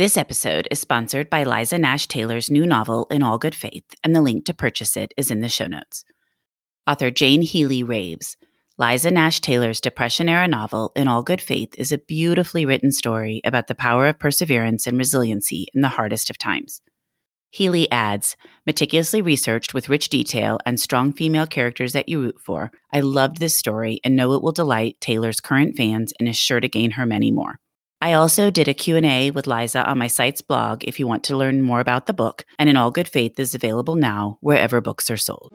This episode is sponsored by Liza Nash Taylor's new novel, In All Good Faith, and the link to purchase it is in the show notes. Author Jane Healy raves. Liza Nash Taylor's Depression era novel, In All Good Faith, is a beautifully written story about the power of perseverance and resiliency in the hardest of times. Healy adds, meticulously researched with rich detail and strong female characters that you root for, I loved this story and know it will delight Taylor's current fans and is sure to gain her many more. I also did a Q&A with Liza on my site's blog if you want to learn more about the book, and In All Good Faith is available now wherever books are sold.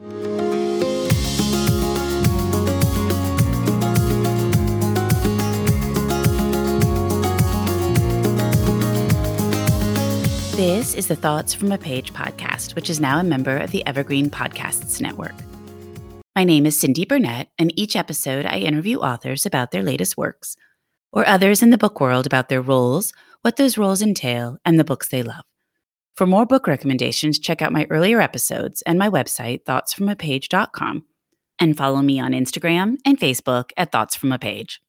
This is the Thoughts from a Page podcast, which is now a member of the Evergreen Podcasts Network. My name is Cindy Burnett, and each episode I interview authors about their latest works or others in the book world about their roles, what those roles entail, and the books they love. For more book recommendations, check out my earlier episodes and my website, thoughtsfromapage.com, and follow me on Instagram and Facebook at Thoughts From a Page.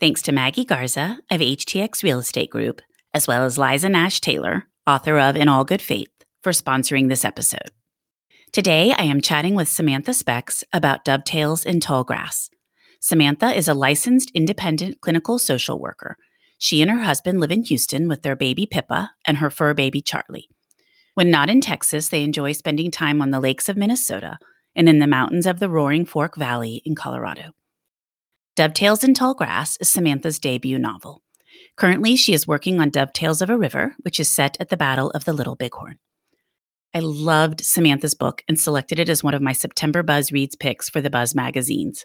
Thanks to Maggie Garza of HTX Real Estate Group, as well as Liza Nash Taylor, author of In All Good Faith, for sponsoring this episode. Today, I am chatting with Samantha Specks about dovetails in tall grass. Samantha is a licensed independent clinical social worker. She and her husband live in Houston with their baby Pippa and her fur baby Charlie. When not in Texas, they enjoy spending time on the lakes of Minnesota and in the mountains of the Roaring Fork Valley in Colorado. Dovetails in Tall Grass is Samantha's debut novel. Currently, she is working on Dovetails of a River, which is set at the Battle of the Little Bighorn. I loved Samantha's book and selected it as one of my September Buzz Reads picks for the Buzz magazines.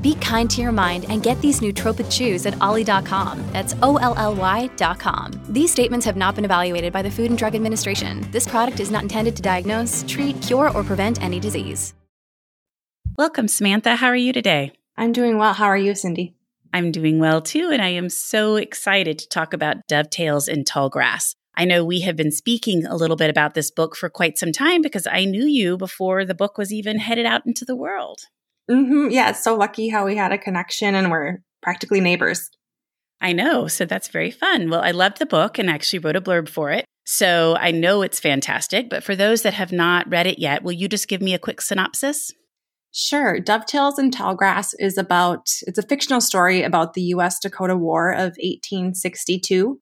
Be kind to your mind and get these nootropic chews at olly.com. That's O L L Y.com. These statements have not been evaluated by the Food and Drug Administration. This product is not intended to diagnose, treat, cure, or prevent any disease. Welcome, Samantha. How are you today? I'm doing well. How are you, Cindy? I'm doing well too, and I am so excited to talk about Dovetails in Tall Grass. I know we have been speaking a little bit about this book for quite some time because I knew you before the book was even headed out into the world. Mm-hmm. Yeah, it's so lucky how we had a connection and we're practically neighbors. I know. So that's very fun. Well, I loved the book and actually wrote a blurb for it. So I know it's fantastic. But for those that have not read it yet, will you just give me a quick synopsis? Sure. Dovetails in Tallgrass is about, it's a fictional story about the US Dakota War of 1862,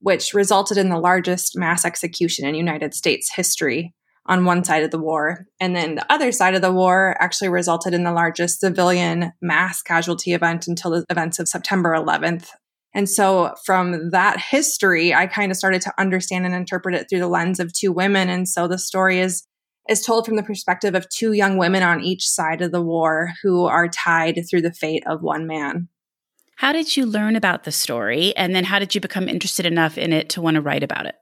which resulted in the largest mass execution in United States history on one side of the war. And then the other side of the war actually resulted in the largest civilian mass casualty event until the events of September 11th. And so from that history, I kind of started to understand and interpret it through the lens of two women. And so the story is is told from the perspective of two young women on each side of the war who are tied through the fate of one man. How did you learn about the story and then how did you become interested enough in it to want to write about it?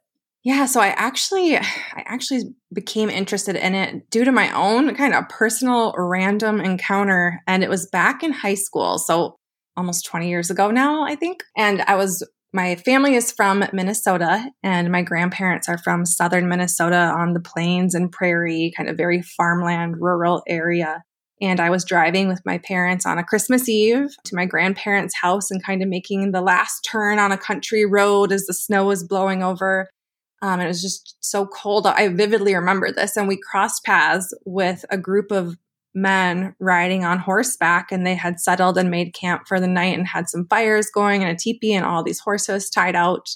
Yeah, so I actually I actually became interested in it due to my own kind of personal random encounter and it was back in high school. So almost 20 years ago now, I think. And I was my family is from Minnesota and my grandparents are from southern Minnesota on the plains and prairie, kind of very farmland rural area. And I was driving with my parents on a Christmas Eve to my grandparents' house and kind of making the last turn on a country road as the snow was blowing over. Um, it was just so cold. I vividly remember this. And we crossed paths with a group of men riding on horseback and they had settled and made camp for the night and had some fires going and a teepee and all these horses tied out.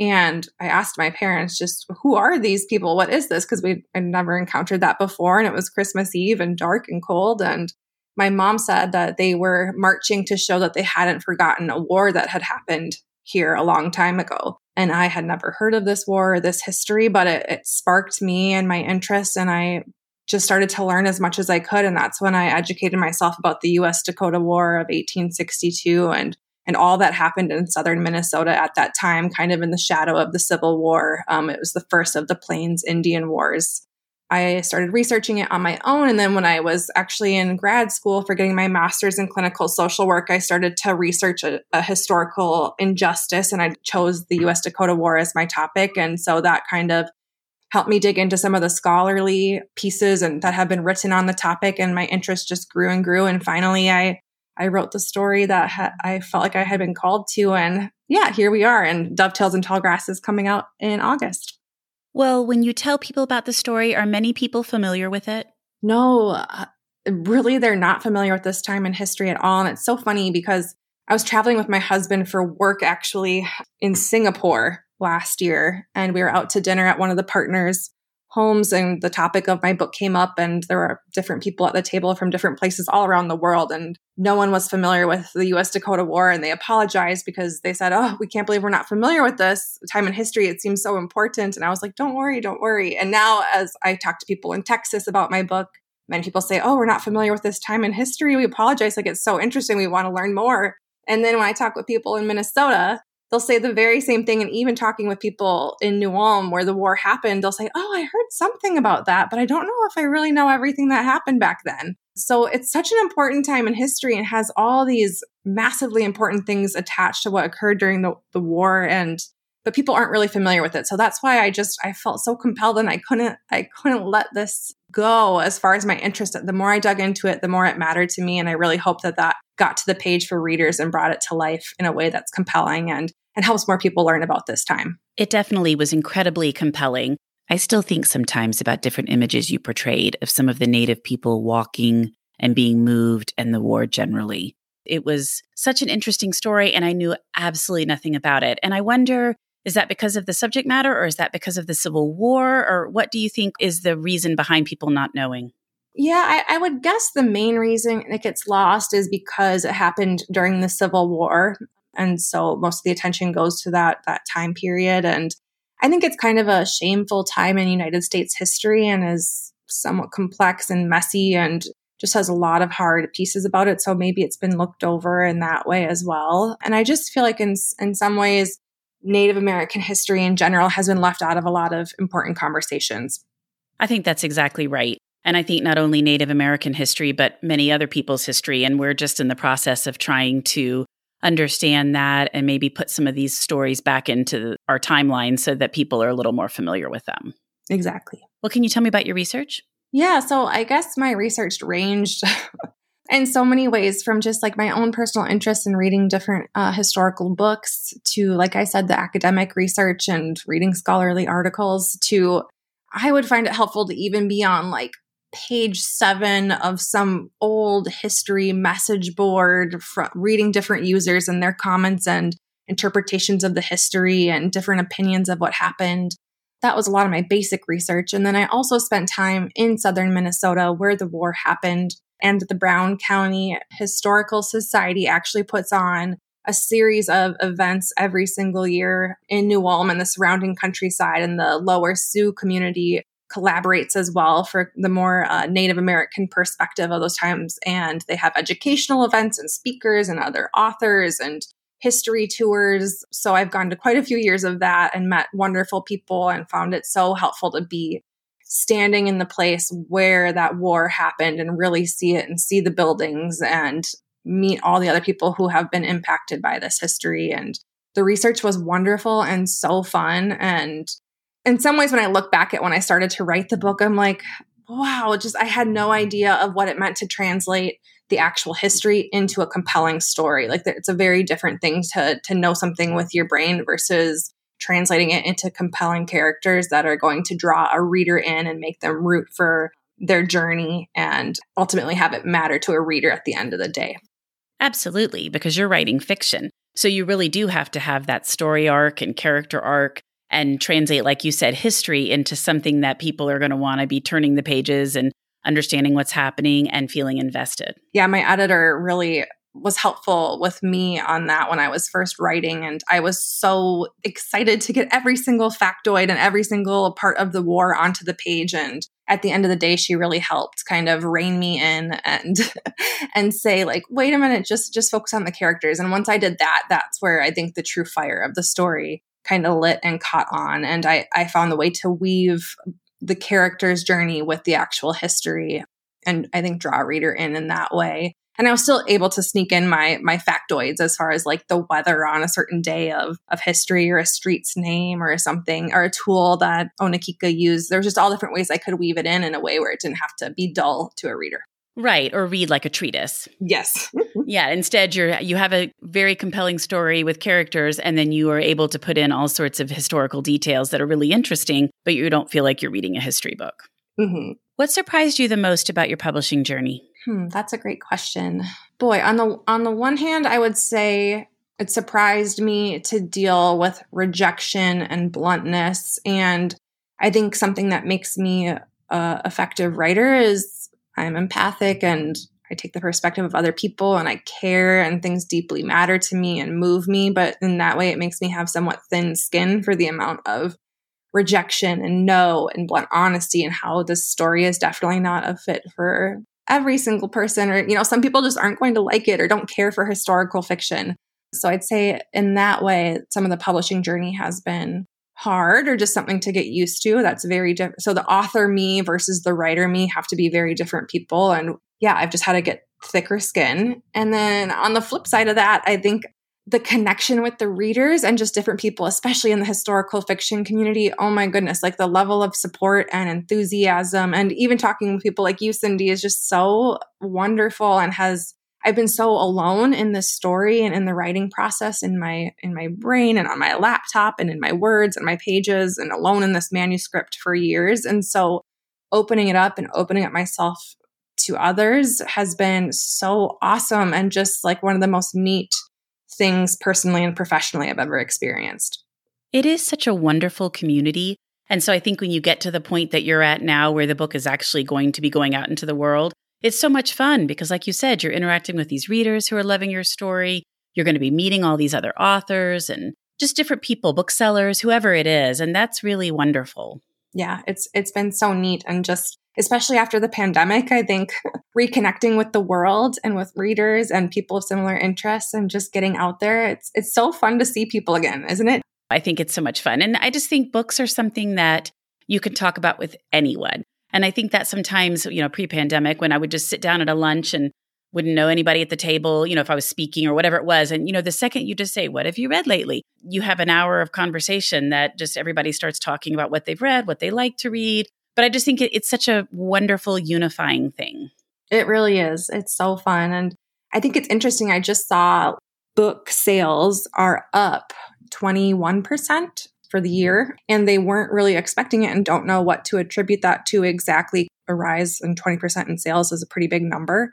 And I asked my parents just, who are these people? What is this? Because we had never encountered that before. And it was Christmas Eve and dark and cold. And my mom said that they were marching to show that they hadn't forgotten a war that had happened here a long time ago. And I had never heard of this war or this history, but it, it sparked me and my interest. And I just started to learn as much as I could. And that's when I educated myself about the US Dakota War of 1862 and and all that happened in southern Minnesota at that time, kind of in the shadow of the Civil War. Um, it was the first of the Plains Indian Wars. I started researching it on my own. And then when I was actually in grad school for getting my master's in clinical social work, I started to research a, a, historical injustice and I chose the US Dakota War as my topic. And so that kind of helped me dig into some of the scholarly pieces and that have been written on the topic. And my interest just grew and grew. And finally, I I wrote the story that ha- I felt like I had been called to. And yeah, here we are. And Dovetails and Tall Grass is coming out in August. Well, when you tell people about the story, are many people familiar with it? No, uh, really, they're not familiar with this time in history at all. And it's so funny because I was traveling with my husband for work actually in Singapore last year, and we were out to dinner at one of the partners' homes and the topic of my book came up and there were different people at the table from different places all around the world and no one was familiar with the US Dakota War and they apologized because they said, "Oh, we can't believe we're not familiar with this time in history. It seems so important." And I was like, "Don't worry, don't worry." And now as I talk to people in Texas about my book, many people say, "Oh, we're not familiar with this time in history. We apologize. Like it's so interesting. We want to learn more." And then when I talk with people in Minnesota, they'll say the very same thing. And even talking with people in New Ulm where the war happened, they'll say, Oh, I heard something about that, but I don't know if I really know everything that happened back then. So it's such an important time in history and has all these massively important things attached to what occurred during the, the war and but people aren't really familiar with it. So that's why I just I felt so compelled and I couldn't I couldn't let this go as far as my interest. The more I dug into it, the more it mattered to me and I really hope that that got to the page for readers and brought it to life in a way that's compelling and and helps more people learn about this time. It definitely was incredibly compelling. I still think sometimes about different images you portrayed of some of the native people walking and being moved and the war generally. It was such an interesting story, and I knew absolutely nothing about it. And I wonder is that because of the subject matter, or is that because of the Civil War, or what do you think is the reason behind people not knowing? Yeah, I, I, would guess the main reason it gets lost is because it happened during the Civil War and so most of the attention goes to that that time period. And i think it's kind of a shameful time in united states history and is somewhat complex and messy and just has a lot of hard pieces about it. So maybe it's been looked over in that way as well. And i just feel like in in some ways native american history in general has been left out of a lot of important conversations. I think that's exactly right. And I think not only Native American history, but many other people's history. And we're just in the process of trying to understand that and maybe put some of these stories back into our timeline so that people are a little more familiar with them. Exactly. Well, can you tell me about your research? Yeah, so I guess my research ranged in so many ways from just like my own personal interest in reading different uh, historical books to, like I said, the academic research and reading scholarly articles to I would find it helpful to even be on like page seven of some old history message board, from reading different users and their comments and interpretations of the history and different opinions of what happened. That was a lot of my basic research. And then I also spent time in southern Minnesota where the war happened. And the Brown County Historical Society actually puts on a series of events every single year in New Ulm and the surrounding countryside and the lower Sioux community collaborates as well for the more uh, Native American perspective of those times. And they have educational events and speakers and other authors and history tours. So I've gone to quite a few years of that and met wonderful people and found it so helpful to be standing in the place where that war happened and really see it and see the buildings and meet all the other people who have been impacted by this history. And the research was wonderful and so fun. And in some ways, when I look back at when I started to write the book, I'm like, wow, just I had no idea of what it meant to translate the actual history into a compelling story. Like it's a very different thing to to know something with your brain versus translating it into compelling characters that are going to draw a reader in and make them root for their journey and ultimately have it matter to a reader at the end of the day. Absolutely, because you're writing fiction. So you really do have to have that story arc and character arc and translate, like you said, history into something that people are going to want to be turning the pages and understanding what's happening and feeling invested. Yeah, my editor really was helpful with me on that when I was first writing. And I was so excited to get every single factoid and every single part of the war onto the page. And at the end of the day, she really helped kind of rein me in and and say, like, wait a minute, just just focus on the characters. And once I did that, that's where I think the true fire of the story kind of lit and caught on. And I, I found the way to weave the character's journey with the actual history and I think draw a reader in in that way. And I was still able to sneak in my my factoids as far as like the weather on a certain day of of history or a street's name or something or a tool that Onekika used. There's just all different ways I could weave it in in a way where it didn't have to be dull to a reader. Right, or read like a treatise. Yes. yeah, instead you're you have a very compelling story with characters and then you are able to put in all sorts of historical details that are really interesting, but you don't feel like you're reading a history book. Mm-hmm. What surprised you the most about your publishing journey? Hmm, that's a great question. Boy, on the on the one hand, I would say it surprised me to deal with rejection and bluntness and I think something that makes me a effective writer is I'm empathic and I take the perspective of other people and I care and things deeply matter to me and move me. But in that way, it makes me have somewhat thin skin for the amount of rejection and no and blunt honesty and how this story is definitely not a fit for every single person. Or, you know, some people just aren't going to like it or don't care for historical fiction. So I'd say in that way, some of the publishing journey has been hard or just something to get used to. That's very different. So the author me versus the writer me have to be very different people. And yeah, I've just had to get thicker skin. And then on the flip side of that, I think the connection with the readers and just different people, especially in the historical fiction community. Oh my goodness, like the level of support and enthusiasm, and even talking with people like you, Cindy, is just so wonderful and has I've been so alone in this story and in the writing process in my in my brain and on my laptop and in my words and my pages and alone in this manuscript for years. And so opening it up and opening up myself to others has been so awesome and just like one of the most neat things personally and professionally I've ever experienced. It is such a wonderful community. And so I think when you get to the point that you're at now where the book is actually going to be going out into the world, it's so much fun because, like you said, you're interacting with these readers who are loving your story. You're going to be meeting all these other authors and just different people, booksellers, whoever it is. And that's really wonderful. Yeah, it's it's been so neat and just especially after the pandemic, I think reconnecting with the world and with readers and people of similar interests and just getting out there. It's it's so fun to see people again, isn't it? I think it's so much fun. And I just think books are something that you can talk about with anyone. And I think that sometimes, you know, pre pandemic, when I would just sit down at a lunch and wouldn't know anybody at the table, you know, if I was speaking or whatever it was. And, you know, the second you just say, What have you read lately? You have an hour of conversation that just everybody starts talking about what they've read, what they like to read. But I just think it, it's such a wonderful unifying thing. It really is. It's so fun. And I think it's interesting. I just saw book sales are up 21% for the year. And they weren't really expecting it and don't know what to attribute that to exactly. A rise in 20% in sales is a pretty big number.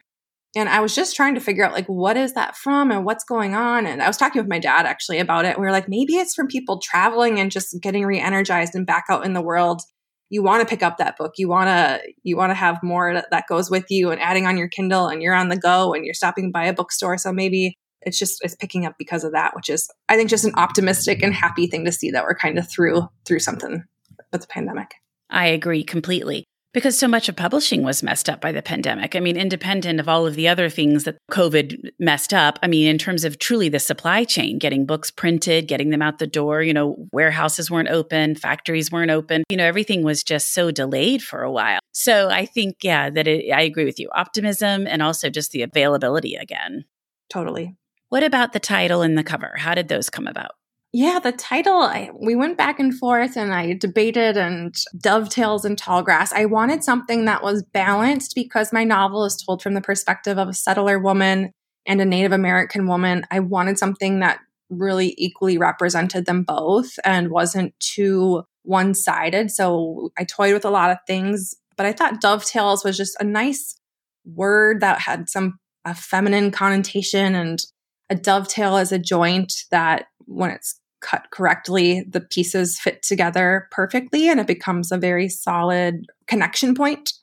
And I was just trying to figure out like what is that from and what's going on. And I was talking with my dad actually about it. We were like, maybe it's from people traveling and just getting re-energized and back out in the world. You want to pick up that book. You want to you want to have more that, that goes with you and adding on your Kindle and you're on the go and you're stopping by a bookstore. So maybe it's just it's picking up because of that, which is I think just an optimistic and happy thing to see that we're kind of through through something with the pandemic. I agree completely. Because so much of publishing was messed up by the pandemic. I mean, independent of all of the other things that COVID messed up, I mean, in terms of truly the supply chain, getting books printed, getting them out the door, you know, warehouses weren't open, factories weren't open, you know, everything was just so delayed for a while. So I think, yeah, that it, I agree with you. Optimism and also just the availability again. Totally. What about the title and the cover? How did those come about? Yeah, the title, I, we went back and forth and I debated and dovetails and tall grass. I wanted something that was balanced because my novel is told from the perspective of a settler woman and a Native American woman. I wanted something that really equally represented them both and wasn't too one sided. So I toyed with a lot of things, but I thought dovetails was just a nice word that had some a feminine connotation and a dovetail is a joint that when it's cut correctly, the pieces fit together perfectly and it becomes a very solid connection point.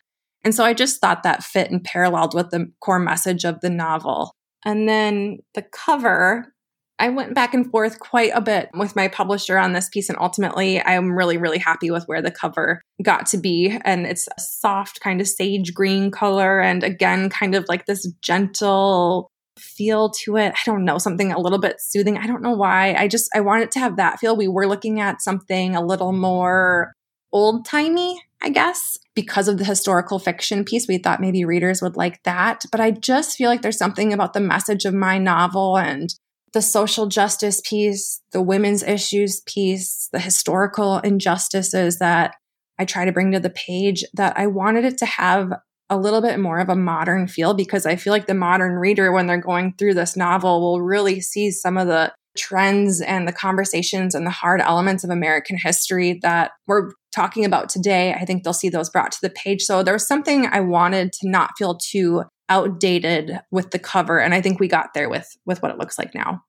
And so I just thought that fit and paralleled with the core message of the novel. And then the cover, I went back and forth quite a bit with my publisher on this piece. And ultimately, I'm really, really happy with where the cover got to be. And it's a soft, kind of sage green color. And again, kind of like this gentle feel to it. I don't know, something a little bit soothing. I don't know why. I just, I wanted to have that feel. We were looking at something a little more old timey, I guess, because of the historical fiction piece. We thought maybe readers would like that. But I just feel like there's something about the message of my novel and the social justice piece, the women's issues piece, the historical injustices that I try to bring to the page that I wanted it to have a little bit more of a modern feel because I feel like the modern reader, when they're going through this novel, will really see some of the trends and the conversations and the hard elements of American history that we're talking about today. I think they'll see those brought to the page. So there was something I wanted to not feel too outdated with the cover. And I think we got there with with what it looks like now.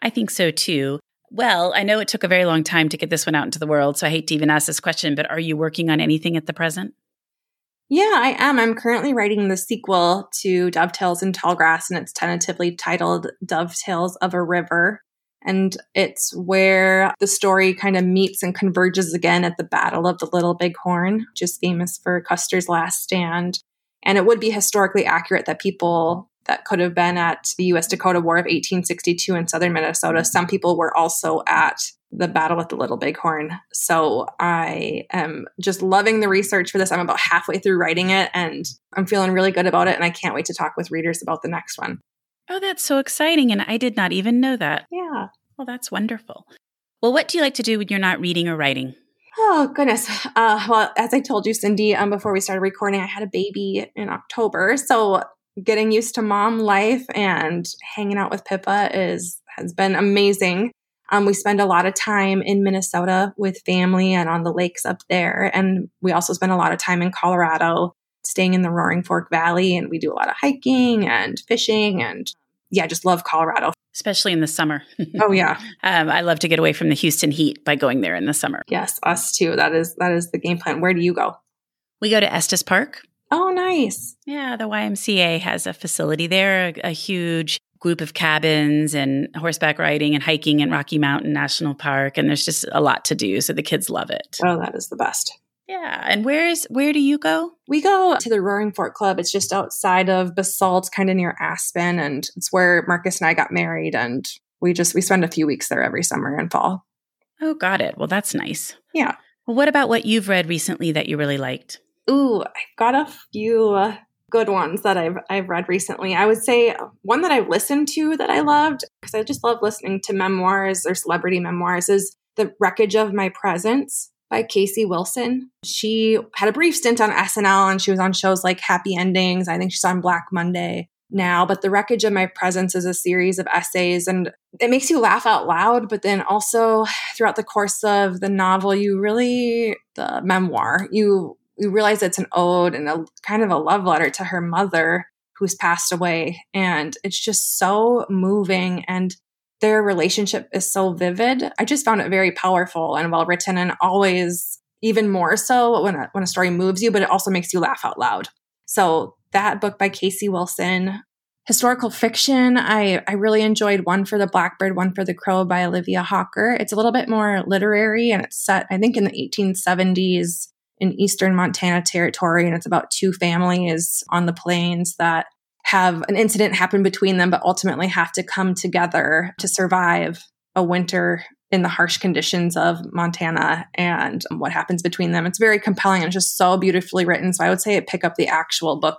I think so too. Well, I know it took a very long time to get this one out into the world, so I hate to even ask this question, but are you working on anything at the present? Yeah, I am. I'm currently writing the sequel to Dovetails in Tallgrass, and it's tentatively titled Dovetails of a River. And it's where the story kind of meets and converges again at the Battle of the Little Bighorn, which is famous for Custer's last stand. And it would be historically accurate that people that could have been at the US Dakota War of 1862 in southern Minnesota, some people were also at the battle at the Little Bighorn. So I am just loving the research for this. I'm about halfway through writing it and I'm feeling really good about it. And I can't wait to talk with readers about the next one. Oh, that's so exciting. And I did not even know that. Yeah. Well, that's wonderful. Well, what do you like to do when you're not reading or writing? Oh goodness. Uh, well, as I told you, Cindy, um, before we started recording, I had a baby in October, so getting used to mom life and hanging out with Pippa is has been amazing. Um, we spend a lot of time in Minnesota with family and on the lakes up there. And we also spend a lot of time in Colorado, staying in the Roaring Fork Valley. And we do a lot of hiking and fishing and yeah, just love Colorado. Especially in the summer. oh yeah. Um, I love to get away from the Houston heat by going there in the summer. Yes, us too. That is that is the game plan. Where do you go? We go to Estes Park. Oh, nice. Yeah, the YMCA has a facility there, a, a huge group of cabins and horseback riding and hiking in Rocky Mountain National Park and there's just a lot to do so the kids love it. Oh, that is the best. Yeah, and where is where do you go? We go to the Roaring Fork Club. It's just outside of Basalt, kind of near Aspen and it's where Marcus and I got married and we just we spend a few weeks there every summer and fall. Oh, got it. Well, that's nice. Yeah. Well, what about what you've read recently that you really liked? Ooh, I've got a few uh, good ones that I've I've read recently. I would say one that I've listened to that I loved because I just love listening to memoirs or celebrity memoirs is The Wreckage of My Presence by Casey Wilson. She had a brief stint on SNL and she was on shows like Happy Endings. I think she's on Black Monday now, but The Wreckage of My Presence is a series of essays and it makes you laugh out loud, but then also throughout the course of the novel, you really, the memoir, you we realize it's an ode and a kind of a love letter to her mother who's passed away. And it's just so moving and their relationship is so vivid. I just found it very powerful and well written and always even more so when a, when a story moves you, but it also makes you laugh out loud. So that book by Casey Wilson, historical fiction, I, I really enjoyed One for the Blackbird, One for the Crow by Olivia Hawker. It's a little bit more literary and it's set, I think, in the 1870s in eastern Montana territory. And it's about two families on the plains that have an incident happen between them, but ultimately have to come together to survive a winter in the harsh conditions of Montana and what happens between them. It's very compelling and just so beautifully written. So I would say pick up the actual book,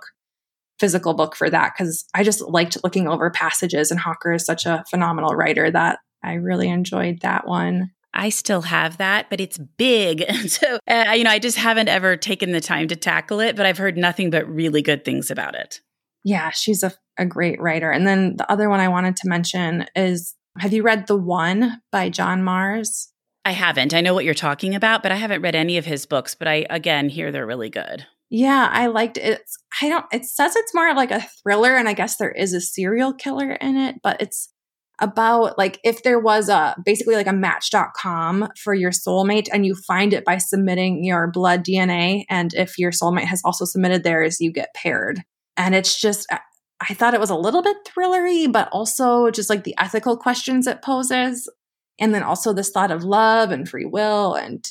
physical book for that, because I just liked looking over passages. And Hawker is such a phenomenal writer that I really enjoyed that one. I still have that, but it's big. And so, uh, you know, I just haven't ever taken the time to tackle it, but I've heard nothing but really good things about it. Yeah, she's a, a great writer. And then the other one I wanted to mention is have you read The One by John Marrs? I haven't. I know what you're talking about, but I haven't read any of his books, but I, again, hear they're really good. Yeah, I liked it. It's, I don't, it says it's more of like a thriller, and I guess there is a serial killer in it, but it's about like if there was a basically like a match.com for your soulmate and you find it by submitting your blood DNA. And if your soulmate has also submitted theirs, you get paired. And it's just, I thought it was a little bit thrillery, but also just like the ethical questions it poses. And then also this thought of love and free will and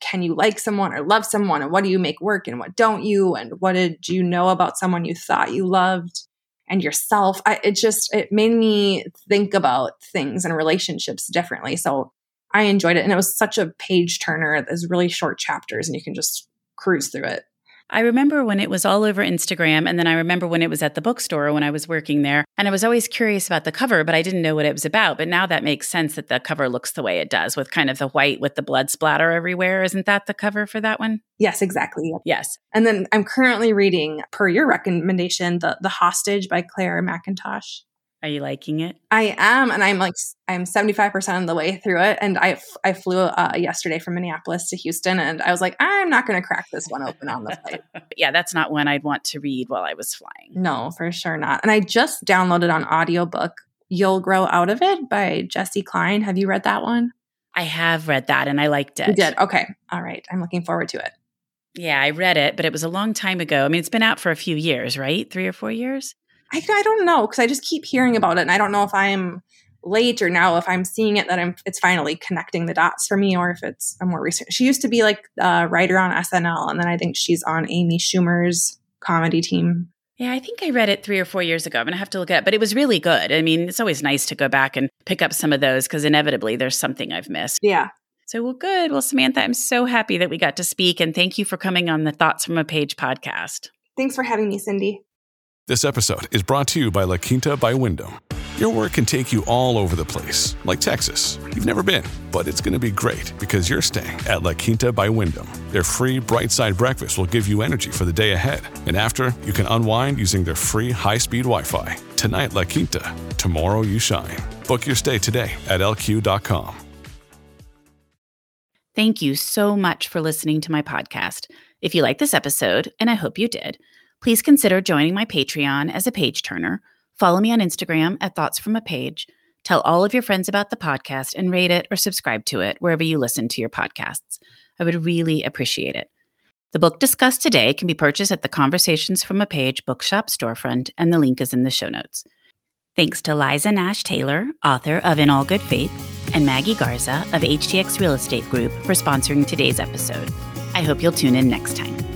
can you like someone or love someone and what do you make work and what don't you and what did you know about someone you thought you loved and yourself. I, it just, it made me think about things and relationships differently. So I enjoyed it. And it was such a page turner. There's really short chapters and you can just cruise through it. I remember when it was all over Instagram, and then I remember when it was at the bookstore when I was working there. And I was always curious about the cover, but I didn't know what it was about. But now that makes sense that the cover looks the way it does with kind of the white with the blood splatter everywhere. Isn't that the cover for that one? Yes, exactly. Yes. And then I'm currently reading, per your recommendation, the the Hostage by Clare Mackintosh. Are you liking it? I am, and I'm like I'm 75 percent of the way through it. And I I flew uh, yesterday from Minneapolis to Houston, and I was like, I'm not going to crack this one open on the flight. yeah, that's not one I'd want to read while I was flying. No, for sure not. And I just downloaded on audiobook "You'll Grow Out of It" by Jessi Klein. Have you read that one? I have read that, and I liked it. You did okay. All right, I'm looking forward to it. Yeah, I read it, but it was a long time ago. I mean, it's been out for a few years, right? Three or four years. I, I don't know because I just keep hearing about it, and I don't know if I'm late or now if I'm seeing it that I'm it's finally connecting the dots for me, or if it's a more recent. She used to be like a writer on SNL, and then I think she's on Amy Schumer's comedy team. Yeah, I think I read it three or four years ago. I'm gonna have to look it, but it was really good. I mean, it's always nice to go back and pick up some of those because inevitably there's something I've missed. Yeah. So, well, good. Well, Samantha, I'm so happy that we got to speak, and thank you for coming on the Thoughts from a Page podcast. Thanks for having me, Cindy. This episode is brought to you by La Quinta by Wyndham. Your work can take you all over the place, like Texas. You've never been, but it's going to be great because you're staying at La Quinta by Wyndham. Their free bright side breakfast will give you energy for the day ahead. And after, you can unwind using their free high speed Wi Fi. Tonight, La Quinta. Tomorrow, you shine. Book your stay today at lq.com. Thank you so much for listening to my podcast. If you like this episode, and I hope you did, please consider joining my Patreon as a page turner. Follow me on Instagram at Thoughts from a Page. Tell all of your friends about the podcast and rate it or subscribe to it wherever you listen to your podcasts. I would really appreciate it. The book discussed today can be purchased at the Conversations from a Page bookshop storefront, and the link is in the show notes. Thanks to Liza Nash Taylor, author of In All Good Faith, and Maggie Garza of HTX Real Estate Group for sponsoring today's episode. I hope you'll tune in next time.